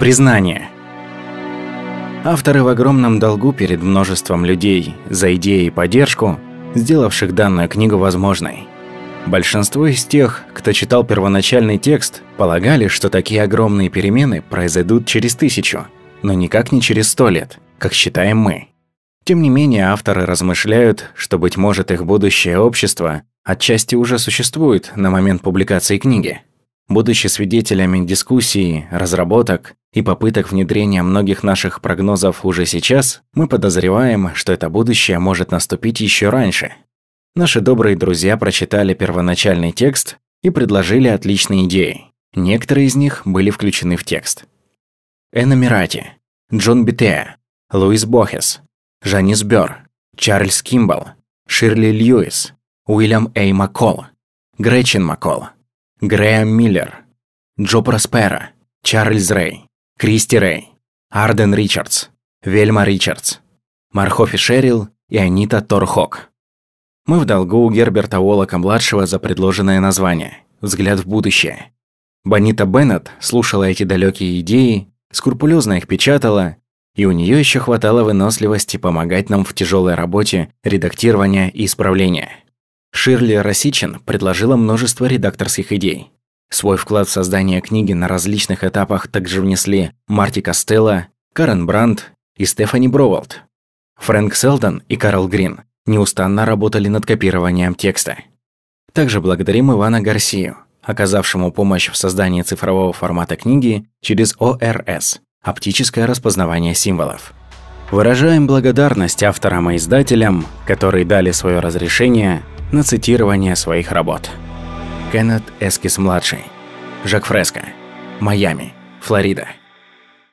Признание. Авторы в огромном долгу перед множеством людей за идеи и поддержку, сделавших данную книгу возможной. Большинство из тех, кто читал первоначальный текст, полагали, что такие огромные перемены произойдут через тысячу, но никак не через сто лет, как считаем мы. Тем не менее, авторы размышляют, что, быть может, их будущее общество отчасти уже существует на момент публикации книги. Будучи свидетелями дискуссий, разработок и попыток внедрения многих наших прогнозов уже сейчас, мы подозреваем, что это будущее может наступить еще раньше. Наши добрые друзья прочитали первоначальный текст и предложили отличные идеи. Некоторые из них были включены в текст. Энна Мирати, Джон Битеа, Луис Бохес, Жанис Бёрр, Чарльз Кимбл, Ширли Льюис, Уильям Эй Маккол, Гречин Маккол, Грэм Миллер, Джо Проспера, Чарльз Рэй, Кристи Рэй, Арден Ричардс, Вельма Ричардс, Мархофи Шерил и Анита Торхок. Мы в долгу у Герберта Уоллока-младшего за предложенное название «Взгляд в будущее». Бонита Беннет слушала эти далекие идеи, скрупулезно их печатала, и у нее еще хватало выносливости помогать нам в тяжелой работе редактирования и исправления. Ширли Росичин предложила множество редакторских идей. Свой вклад в создание книги на различных этапах также внесли Марти Костелло, Карен Брандт и Стефани Броуэлд. Фрэнк Селдон и Карл Грин неустанно работали над копированием текста. Также благодарим Ивана Гарсию, оказавшему помощь в создании цифрового формата книги через ОРС – оптическое распознавание символов. Выражаем благодарность авторам и издателям, которые дали свое разрешение на цитирование своих работ. Кеннет Эскис-младший. Жак Фреско. Майами, Флорида.